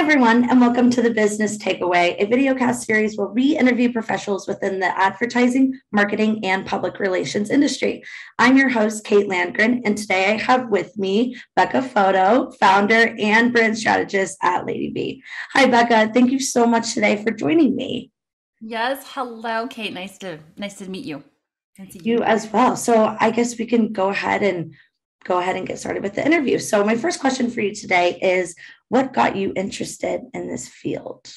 everyone, and welcome to the Business Takeaway, a videocast series where we interview professionals within the advertising, marketing, and public relations industry. I'm your host, Kate Landgren, and today I have with me Becca Feauto, founder and brand strategist at ladybee. Hi, Becca. Thank you so much today for joining me. Yes, hello, Kate. Nice to nice to meet you. And see you as well. So I guess we can go ahead and go ahead and get started with the interview. So, my first question for you today is what got you interested in this field?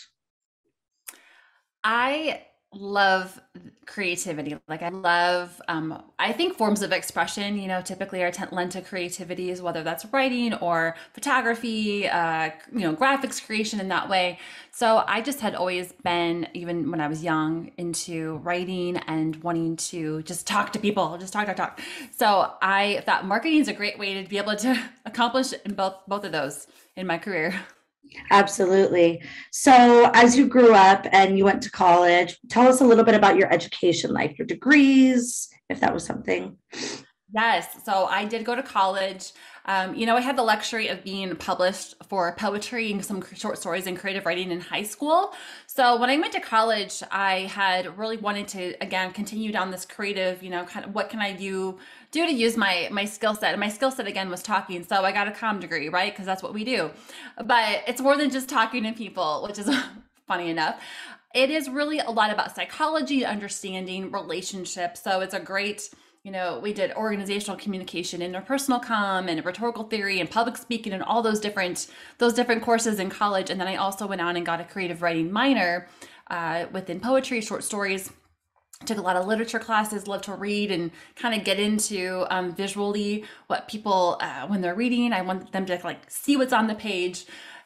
I love creativity. Like I love, um, I think forms of expression, you know, typically are lent to creativities, whether that's writing or photography, uh, you know, graphics creation in that way. So I just had always been, even when I was young, into writing and wanting to just talk to people, just talk, talk, talk. So I thought marketing is a great way to be able to accomplish in both both of those in my career. Absolutely. So, as you grew up and you went to college, tell us a little bit about your education life, your degrees, if that was something. Yes. So, I did go to college. Um, you know, I had the luxury of being published for poetry and some short stories and creative writing in high school. So when I went to college, I had really wanted to again continue down this creative, you know, kind of what can I do do to use my my skill set. And my skill set again was talking. So I got a com degree, right? Because that's what we do. But it's more than just talking to people, which is funny enough. It is really a lot about psychology, understanding relationships. So it's a great you know, we did organizational communication, interpersonal com, and rhetorical theory, and public speaking, and all those different those different courses in college. And then I also went on and got a creative writing minor uh, within poetry, short stories. Took a lot of literature classes, love to read and kind of get into um, visually what people uh, when they're reading. I want them to like see what's on the page.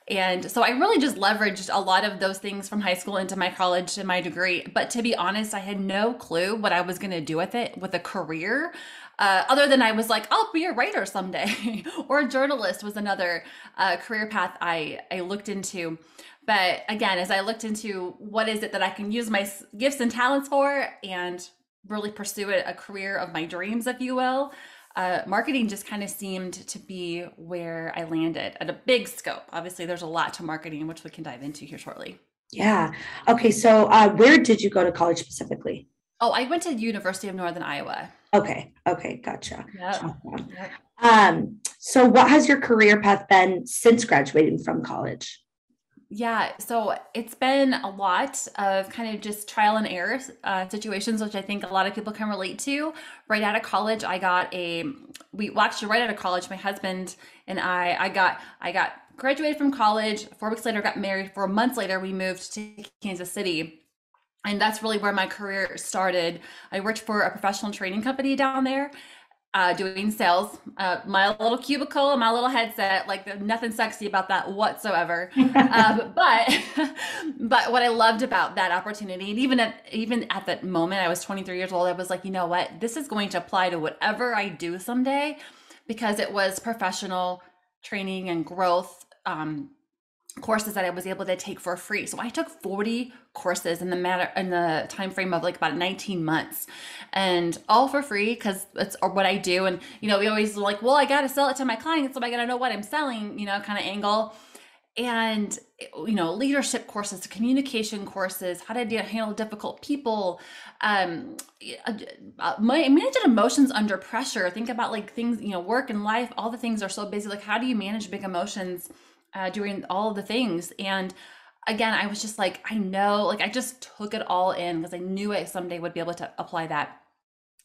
And so I really just leveraged a lot of those things from high school into my college and my degree. But to be honest, I had no clue what I was going to do with it, with a career. Uh, other than I was like, I'll be a writer someday, or a journalist was another uh, career path I, I looked into. But again, as I looked into what is it that I can use my gifts and talents for and really pursue it, a career of my dreams, if you will, uh, marketing just kind of seemed to be where I landed at a big scope. Obviously, there's a lot to marketing, which we can dive into here shortly. Yeah. Okay. So, uh, where did you go to college specifically? Oh, I went to the University of Northern Iowa. Okay. Okay. Gotcha. Yep. Yep. Um, so, what has your career path been since graduating from college? Yeah, so it's been a lot of kind of just trial and error uh, situations, which I think a lot of people can relate to. Right out of college, I got a we well, actually right out of college, my husband and I I got I got graduated from college. Four weeks later, got married. Four months later, we moved to Kansas City, and that's really where my career started. I worked for a professional training company down there, uh, doing sales, uh, my little cubicle and my little headset, like nothing sexy about that whatsoever. um, but, but what I loved about that opportunity, and even at even at that moment, I was 23 years old. I was like, you know what, this is going to apply to whatever I do someday, because it was professional training and growth. Um, courses that I was able to take for free. So I took 40 courses in the matter in the time frame of like about 19 months and all for free because it's what I do. And you know, we always like, well, I gotta sell it to my clients, so I gotta know what I'm selling, you know, kind of angle. And you know, leadership courses, communication courses, how to handle difficult people, um, uh, managing emotions under pressure. Think about like things, you know, work and life. All the things are so busy. Like, how do you manage big emotions? Uh, doing all the things. And again, I was just like, I know, like I just took it all in because I knew I someday would be able to apply that.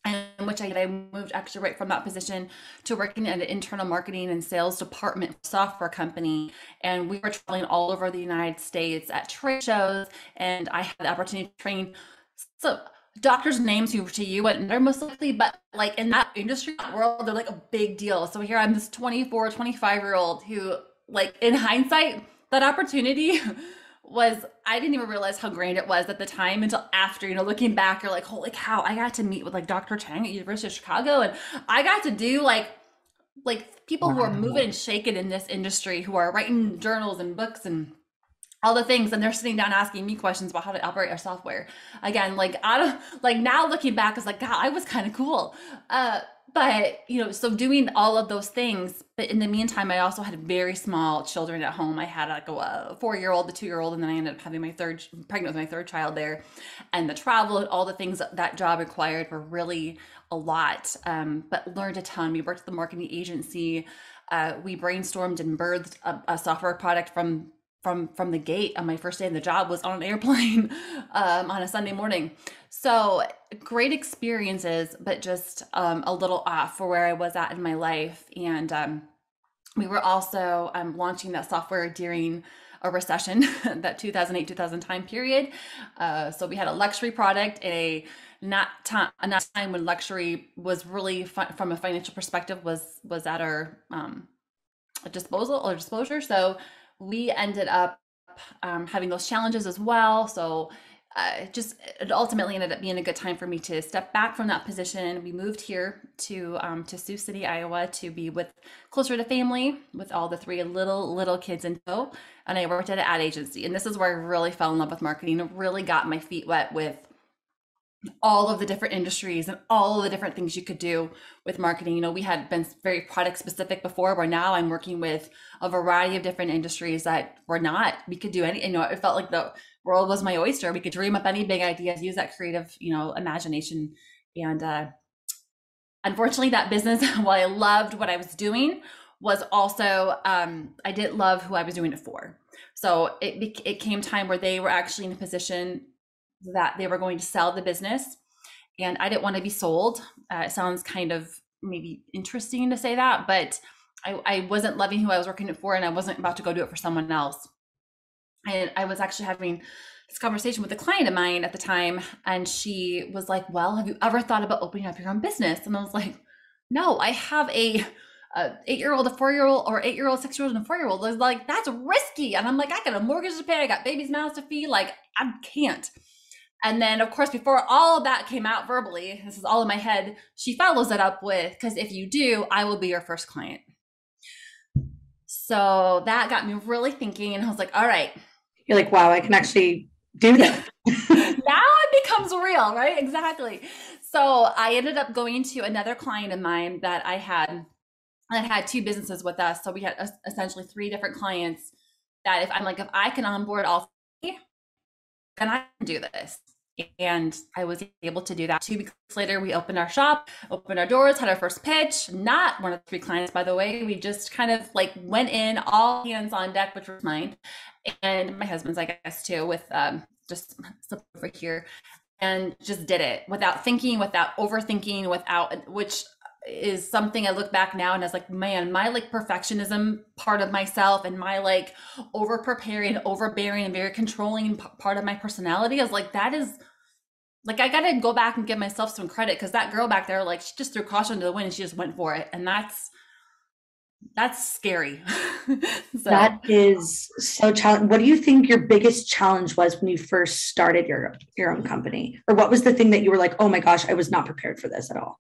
And which I did. I moved actually right from that position to working at an internal marketing and sales department software company. And we were traveling all over the United States at trade shows. And I had the opportunity to train so doctors' names who to you and they're most likely, but like in that industry that world, they're like a big deal. So here I'm this 24, 25 year old who like in hindsight, that opportunity was I didn't even realize how grand it was at the time until after, you know, looking back, you're like, holy cow, I got to meet with like Dr. Chang at University of Chicago and I got to do like like people wow. who are moving and shaking in this industry who are writing journals and books and all the things and they're sitting down asking me questions about how to operate our software again like out of like now looking back it's like god i was kind of cool uh but you know so doing all of those things but in the meantime i also had very small children at home. I had like a four year old a two year old and then i ended up having my third pregnant with my third child there. And the travel and all the things that, that job required were really a lot um, but learned a ton. We worked at the marketing agency. Uh, we brainstormed and birthed a, a software product from from from the gate on my first day in the job was on an airplane um, on a Sunday morning. So great experiences, but just um, a little off for where I was at in my life. And um, we were also um, launching that software during a recession, that 2008 2000 time period. Uh, so we had a luxury product, in a not time, not time when luxury was really from a financial perspective was was at our um, disposal or disclosure. So we ended up um, having those challenges as well. So uh, just it ultimately ended up being a good time for me to step back from that position. We moved here to um, to Sioux City, Iowa, to be with closer to family, with all the three little little kids in tow. And I worked at an ad agency, and this is where I really fell in love with marketing. really got my feet wet with all of the different industries and all of the different things you could do with marketing. You know, we had been very product specific before, where now I'm working with a variety of different industries that were not. We could do any. You know, it felt like the world was my oyster. We could dream up any big ideas, use that creative, you know, imagination. And uh, unfortunately, that business, while I loved what I was doing, was also um, I didn't love who I was doing it for. So it it came time where they were actually in a position that they were going to sell the business and I didn't want to be sold. Uh, it sounds kind of maybe interesting to say that, but I, I wasn't loving who I was working it for and I wasn't about to go do it for someone else. And I was actually having this conversation with a client of mine at the time, and she was like, Well, have you ever thought about opening up your own business? And I was like, No, I have a a eight year old, a four year old, or eight year old, six year old, and a four year old. Like, that's risky. And I'm like, I got a mortgage to pay, I got babies' mouths to feed. Like, I can't. And then, of course, before all of that came out verbally, this is all in my head, she follows it up with, because if you do, I will be your first client. So that got me really thinking. And I was like, all right. You're like, wow, I can actually do that. now it becomes real, right? Exactly. So I ended up going to another client of mine that I had that had two businesses with us. So we had essentially three different clients that if I'm like, if I can onboard all three, then I can do this and I was able to do that. Two weeks later, we opened our shop, opened our doors, had our first pitch. Not one of the three clients, by the way. We just kind of like went in, all hands on deck, which was mine, and my husband's, I guess, too, with um, just over here, and just did it without thinking, without overthinking, without which is something I look back now and I was like, man, my like perfectionism part of myself and my like over preparing, overbearing, and very controlling p- part of my personality is like, that is like, I got to go back and give myself some credit because that girl back there, like, she just threw caution to the wind and she just went for it. And that's, that's scary. so. That is so challenging. What do you think your biggest challenge was when you first started your your own company, or what was the thing that you were like, "Oh my gosh, I was not prepared for this at all"?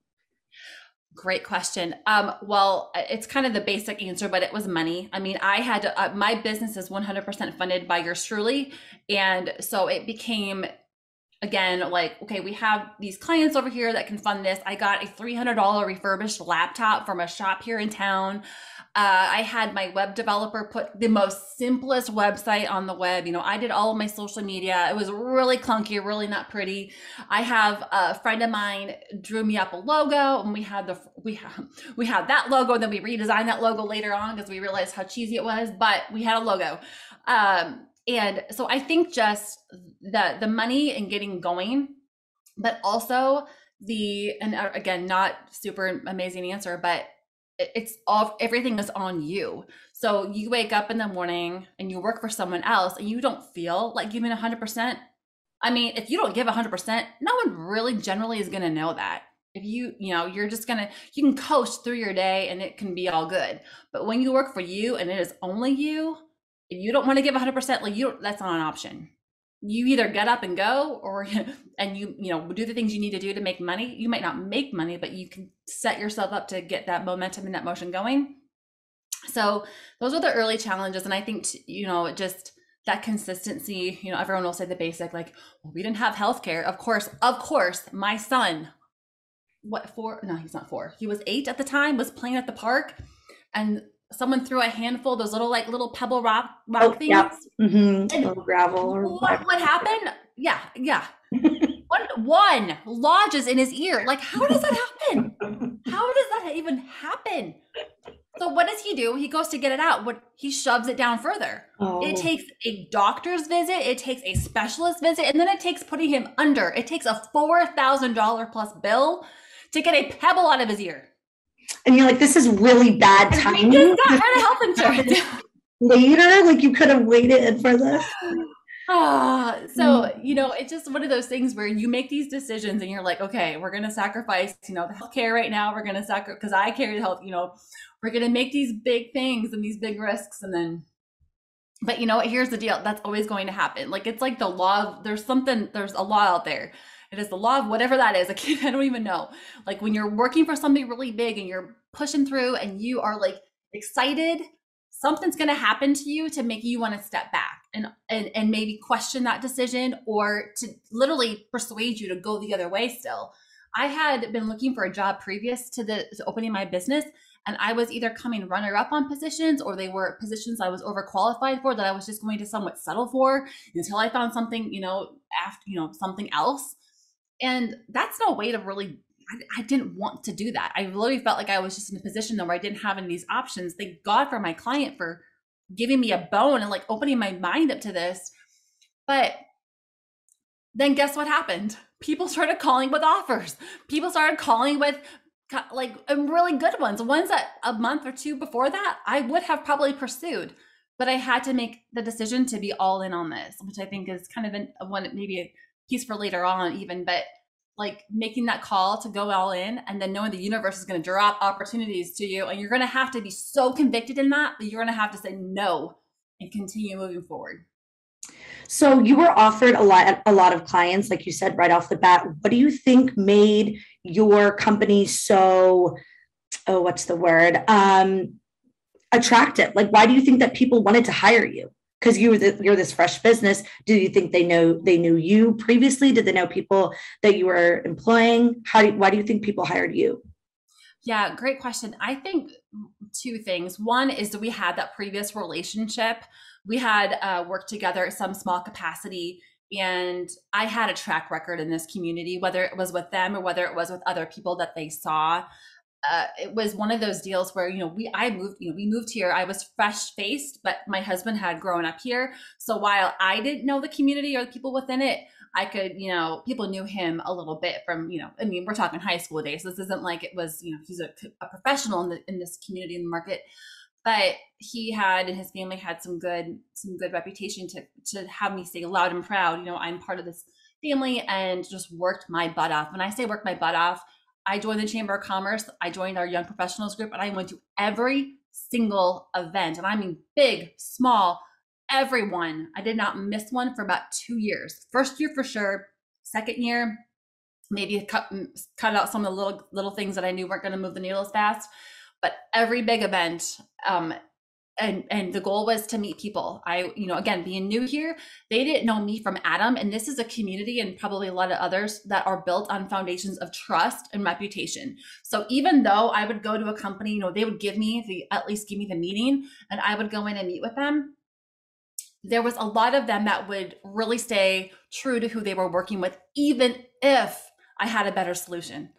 Great question. Um, well, it's kind of the basic answer, but it was money. I mean, I had to, uh, my business is 100% funded by yours truly. And so it became, again, like, okay, we have these clients over here that can fund this. I got a $300 refurbished laptop from a shop here in town. Uh, I had my web developer put the most simplest website on the web. You know, I did all of my social media. It was really clunky, really not pretty. I have a friend of mine drew me up a logo, and we had the we have we had that logo. Then we redesigned that logo later on because we realized how cheesy it was. But we had a logo, um, and so I think just the the money and getting going, but also the and uh, again not super amazing answer, but it's all everything is on you. So you wake up in the morning and you work for someone else and you don't feel like giving 100%. I mean, if you don't give 100%, no one really generally is going to know that. If you, you know, you're just going to you can coast through your day and it can be all good. But when you work for you and it is only you, if you don't want to give 100%, like you that's not an option you either get up and go or and you you know do the things you need to do to make money you might not make money but you can set yourself up to get that momentum and that motion going so those are the early challenges and i think you know just that consistency you know everyone will say the basic like well we didn't have health care of course of course my son what four? No, he's not four. He was eight at the time. Was playing at the park, and someone threw a handful of those little like little pebble rock rock oh, things. Yep. Mm-hmm. Little gravel or what, what happened? Yeah, yeah. one one lodges in his ear. Like, how does that happen? How does that even happen? So what does he do? He goes to get it out. What he shoves it down further. Oh. It takes a doctor's visit, it takes a specialist visit, and then it takes putting him under. It takes a four thousand dollar plus bill to get a pebble out of his ear. And you're like, this is really bad timing. You got rid of health insurance. Later, like you could have waited for this. Ah, so mm. you know, it's just one of those things where you make these decisions and you're like, okay, we're gonna sacrifice, you know, the healthcare right now. We're gonna sacrifice because I carry the health, you know, we're to make these big things and these big risks and then but you know what here's the deal that's always going to happen like it's like the law of there's something there's a law out there it is the law of whatever that is. I, can't, I don't even know. Like when you're working for something really big and you're pushing through and you are like excited something's going to happen to you to make you want to step back and, and and maybe question that decision or to literally persuade you to go the other way still. I had been looking for a job previous to the to opening my business and I was either coming runner up on positions or they were positions I was overqualified for that I was just going to somewhat settle for until I found something, you know, after, you know, something else. And that's no way to really I, I didn't want to do that. I literally felt like I was just in a position though where I didn't have any of these options. Thank God for my client for giving me a bone and like opening my mind up to this. But then guess what happened? People started calling with offers. People started calling with like um, really good ones ones that a month or two before that i would have probably pursued but i had to make the decision to be all in on this which i think is kind of an, one maybe piece for later on even but like making that call to go all in and then knowing the universe is going to drop opportunities to you and you're going to have to be so convicted in that that you're going to have to say no and continue moving forward so you were offered a lot a lot of clients like you said right off the bat. What do you think made your company so oh what's the word? Um attractive? Like why do you think that people wanted to hire you? Because you were the, you're this fresh business. Do you think they know they knew you previously? Did they know people that you were employing? How do, why do you think people hired you? Yeah, great question. I think two things. One is that we had that previous relationship we had uh, worked together at some small capacity and i had a track record in this community whether it was with them or whether it was with other people that they saw uh, it was one of those deals where you know we i moved you know we moved here. I was fresh faced but my husband had grown up here. So while i didn't know the community or the people within it i could you know people knew him a little bit from you know i mean we're talking high school days. This isn't like it was you know he's a, a professional in, the, in this community in the market. But he had and his family had some good some good reputation to to have me say loud and proud you know i'm part of this family and just worked my butt off. When i say work my butt off i joined the chamber of commerce i joined our young professionals group and i went to every single event and i mean big small everyone i did not miss one for about two years. First year for sure second year maybe cut cut out some of the little little things that i knew weren't going to move the needle as fast but every big event um, and and the goal was to meet people. I you know again being new here they didn't know me from adam and this is a community and probably a lot of others that are built on foundations of trust and reputation. So even though i would go to a company you know they would give me the at least give me the meeting and i would go in and meet with them there was a lot of them that would really stay true to who they were working with even if i had a better solution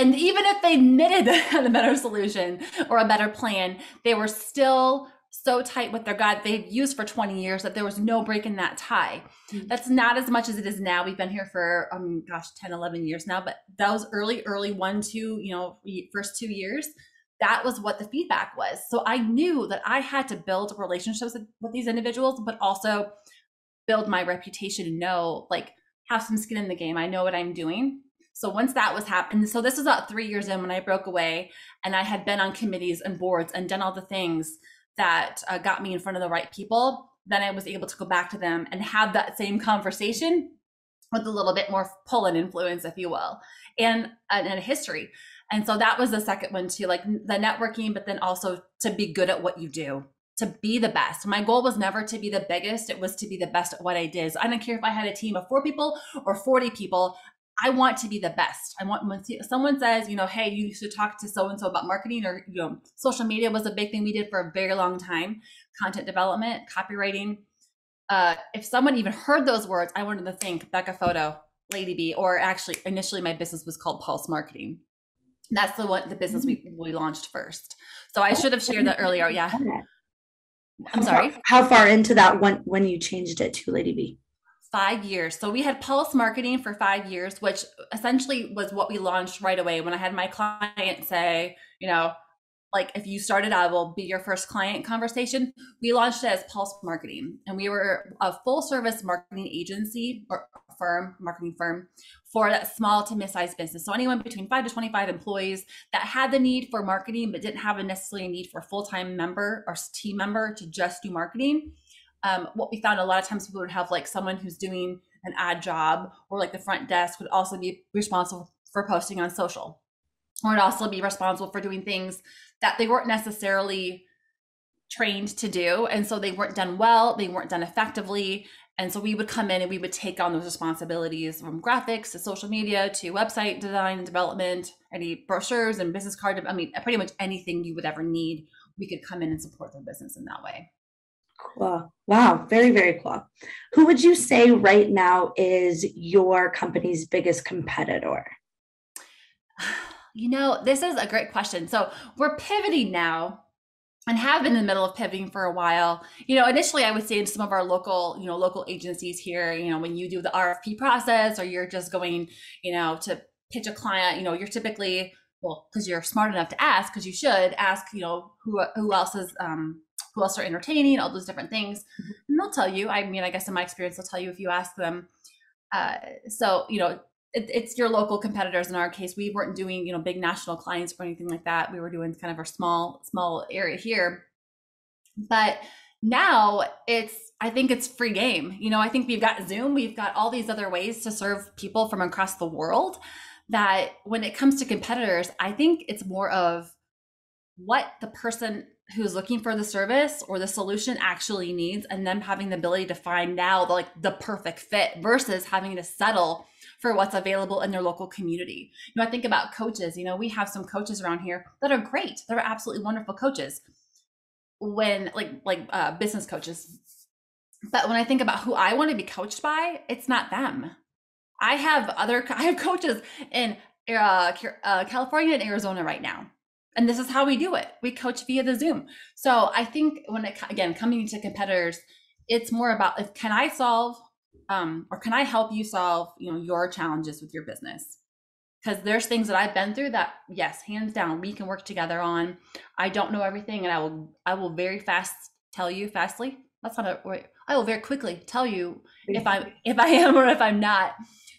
and even if they admitted they had a better solution or a better plan, they were still so tight with their God they've used for 20 years that there was no break in that tie. Mm-hmm. That's not as much as it is now. We've been here for, um, gosh, 10, 11 years now, but those early, early one, two, you know, first two years, that was what the feedback was. So I knew that I had to build relationships with, with these individuals, but also build my reputation and know, like, have some skin in the game. I know what I'm doing. So once that was happening, so this was about three years in when I broke away and I had been on committees and boards and done all the things that uh, got me in front of the right people. Then I was able to go back to them and have that same conversation with a little bit more pull and influence, if you will, and, and a history. And so that was the second one too, like the networking, but then also to be good at what you do to be the best. My goal was never to be the biggest, it was to be the best at what I did. So I don't care if I had a team of four people or 40 people. I want to be the best. I want when someone says, you know, hey, you should talk to so and so about marketing or you know, social media was a big thing we did for a very long time, content development, copywriting. Uh, if someone even heard those words, I wanted to think Becca Feauto, Lady B, or actually initially my business was called Pulse Marketing. That's the one the business we, mm. we launched first. So I should have shared that earlier. Yeah. I'm sorry. How far into that when when you changed it to ladybee? Five years. So we had Pulse Marketing for five years, which essentially was what we launched right away. When I had my client say, you know, like if you started, I will be your first client conversation. We launched it as Pulse Marketing, and we were a full service marketing agency or firm, marketing firm for that small to mid-sized business. So anyone between five to 25 employees that had the need for marketing, but didn't have a necessarily need for a full-time member or team member to just do marketing. Um, what we found a lot of times people would have like someone who's doing an ad job or like the front desk would also be responsible for posting on social or would also be responsible for doing things that they weren't necessarily trained to do and so they weren't done well they weren't done effectively and so we would come in and we would take on those responsibilities from graphics to social media to website design and development, any brochures and business card. I mean, pretty much anything you would ever need, we could come in and support their business in that way. Cool. Wow. Very, very cool. Who would you say right now is your company's biggest competitor? You know, this is a great question. So we're pivoting now and have been in the middle of pivoting for a while. You know, initially I would say to some of our local, you know, local agencies here, you know, when you do the RFP process or you're just going, you know, to pitch a client, you know, you're typically well, because you're smart enough to ask, because you should ask, you know, who who else is um who else are entertaining, all those different things. Mm-hmm. And they'll tell you. I mean, I guess in my experience, they'll tell you if you ask them. Uh, so, you know, it, it's your local competitors in our case we weren't doing you know big national clients or anything like that we were doing kind of our small small area here but now it's i think it's free game you know i think we've got zoom we've got all these other ways to serve people from across the world that when it comes to competitors i think it's more of what the person who's looking for the service or the solution actually needs and them having the ability to find now like the perfect fit versus having to settle for what's available in their local community. You know, I think about coaches, you know, we have some coaches around here that are great. They're absolutely wonderful coaches. When like like uh, business coaches. But when I think about who I want to be coached by, it's not them. I have other I have coaches in uh, uh, California and Arizona right now. And this is how we do it. We coach via the Zoom. So I think when it again coming to competitors, it's more about if can I solve um, or can I help you solve, you know, your challenges with your business? Because there's things that I've been through that, yes, hands down, we can work together on. I don't know everything, and I will, I will very fast tell you fastly. That's not a word. I will very quickly tell you if I if I am or if I'm not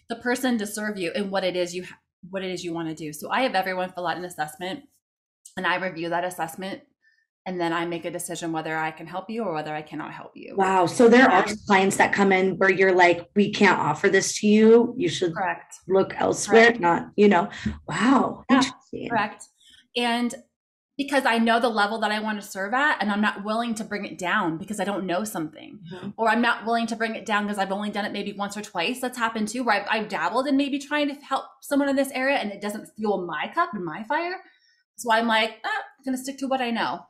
the person to serve you and what it is you what it is you want to do. So I have everyone fill out an assessment, and I review that assessment and then I make a decision whether I can help you or whether I cannot help you. Wow. So there are clients that come in where you're like, we can't offer this to you. You should correct look elsewhere. Correct. Not, you know, wow. Yeah, correct. And because I know the level that I want to serve at, and I'm not willing to bring it down because I don't know something, mm-hmm. or I'm not willing to bring it down because I've only done it maybe once or twice. That's happened too, where I've, I've dabbled in maybe trying to help someone in this area and it doesn't fuel my cup and my fire. So I'm like, ah, I'm going to stick to what I know.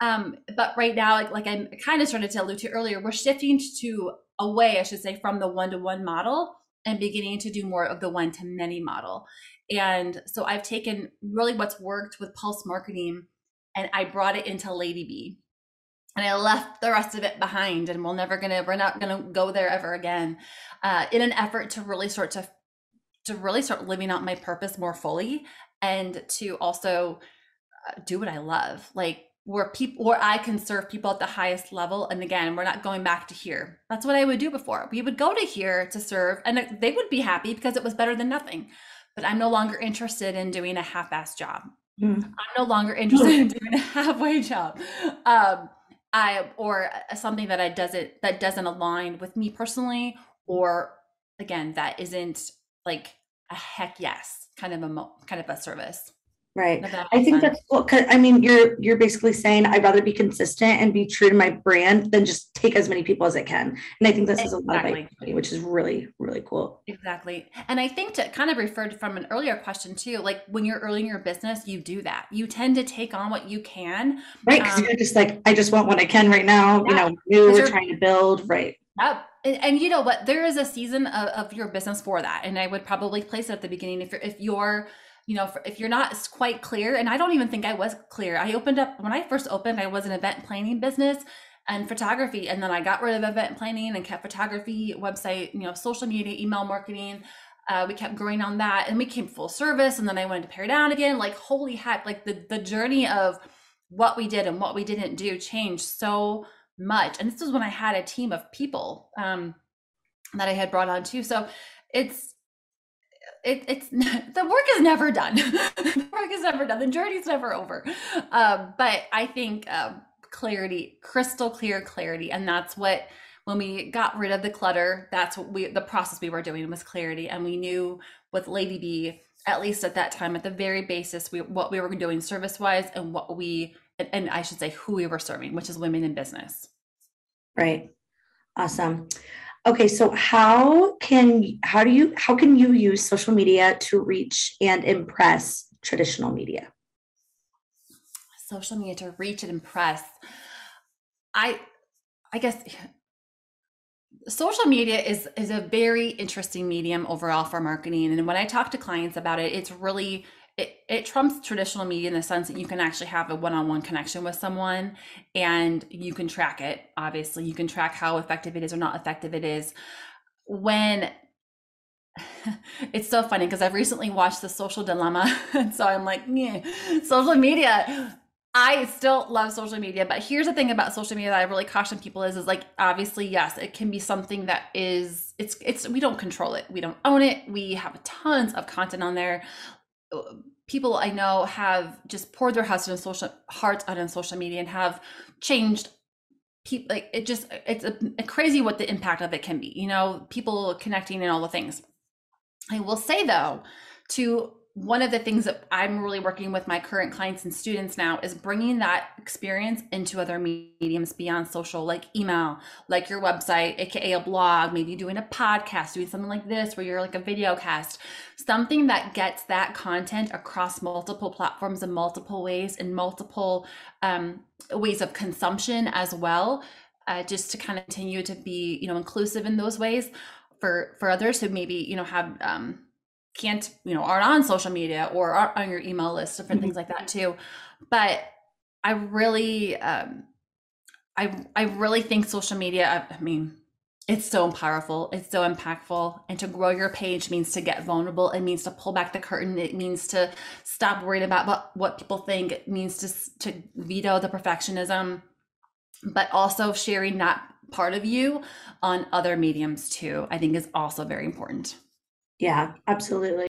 Um, but right now, like, like I kind of started to allude to earlier, we're shifting to away, I should say, from the one to one model and beginning to do more of the one to many model. And so I've taken really what's worked with Pulse Marketing and I brought it into ladybee. And I left the rest of it behind, and we're never gonna, we're not gonna go there ever again. Uh, in an effort to really start to, to really start living out my purpose more fully, and to also uh, do what I love. Like where people where I can serve people at the highest level. And again, we're not going back to here. That's what I would do before. We would go to here to serve, and they would be happy because it was better than nothing. But I'm no longer interested in doing a half-ass job. Mm. I'm no longer interested in doing a halfway job. Um, I or something that I doesn't that doesn't align with me personally, or again, that isn't like a heck yes kind of a kind of a service. Right. I think that's cool. Cause I mean, you're, you're basically saying I'd rather be consistent and be true to my brand than just take as many people as I can. And I think this exactly. is a lot of identity, which is really, really cool. Exactly. And I think to kind of referred from an earlier question too, like when you're early in your business, you do that. You tend to take on what you can. Right. Cause um, you're just like, I just want what I can right now. Yeah, you know, new we're trying to build. Right. Yep. And, and, you know what? There is a season of, of your business for that. And I would probably place it at the beginning if you're, if you're, you know, if you're not quite clear, and I don't even think I was clear. I opened up when I first opened, I was an event planning business and photography, and then I got rid of event planning and kept photography, website, you know, social media, email marketing. Uh, we kept growing on that, and we came full service, and then I wanted to pare down again. Like holy heck! Like the the journey of what we did and what we didn't do changed so much. And this was when I had a team of people um, that I had brought on too. So it's it, it's the work is never done. the work is never done. The journey's never over. Um, but I think um, clarity, crystal clear clarity, and that's what when we got rid of the clutter, that's what we the process we were doing was clarity, and we knew with ladybee, at least at that time, at the very basis, we what we were doing service wise and what we and, and I should say who we were serving, which is women in business. Right. Awesome. Okay, so how can how do you how can you use social media to reach and impress traditional media? Social media to reach and impress. I I guess social media is is a very interesting medium overall for marketing. And when I talk to clients about it, it's really it, it trumps traditional media in the sense that you can actually have a one-on-one connection with someone and you can track it obviously. You can track how effective it is or not effective it is. When it's so funny because i've recently watched the social dilemma and so i'm like yeah social media i still love social media but here's the thing about social media that i really caution people is is like obviously yes it can be something that is it's it's we don't control it. We don't own it. We have tons of content on there. People I know have just poured their hearts on social hearts out on social media and have changed people like it just it's a, a crazy what the impact of it can be you know people connecting and all the things. I will say though to one of the things that I'm really working with my current clients and students now is bringing that experience into other mediums beyond social, like email, like your website, aka a blog, maybe doing a podcast, doing something like this where you're like a video cast, something that gets that content across multiple platforms in multiple ways, in multiple um, ways of consumption as well, uh, just to kind of continue to be, you know, inclusive in those ways for for others who maybe you know have um, can't you know aren't on social media or are on your email list different mm-hmm. things like that too but i really um i i really think social media i, I mean it's so powerful it's so impactful and to grow your page means to get vulnerable it means to pull back the curtain it means to stop worrying about what, what people think it means to to veto the perfectionism but also sharing that part of you on other mediums too i think is also very important yeah, absolutely.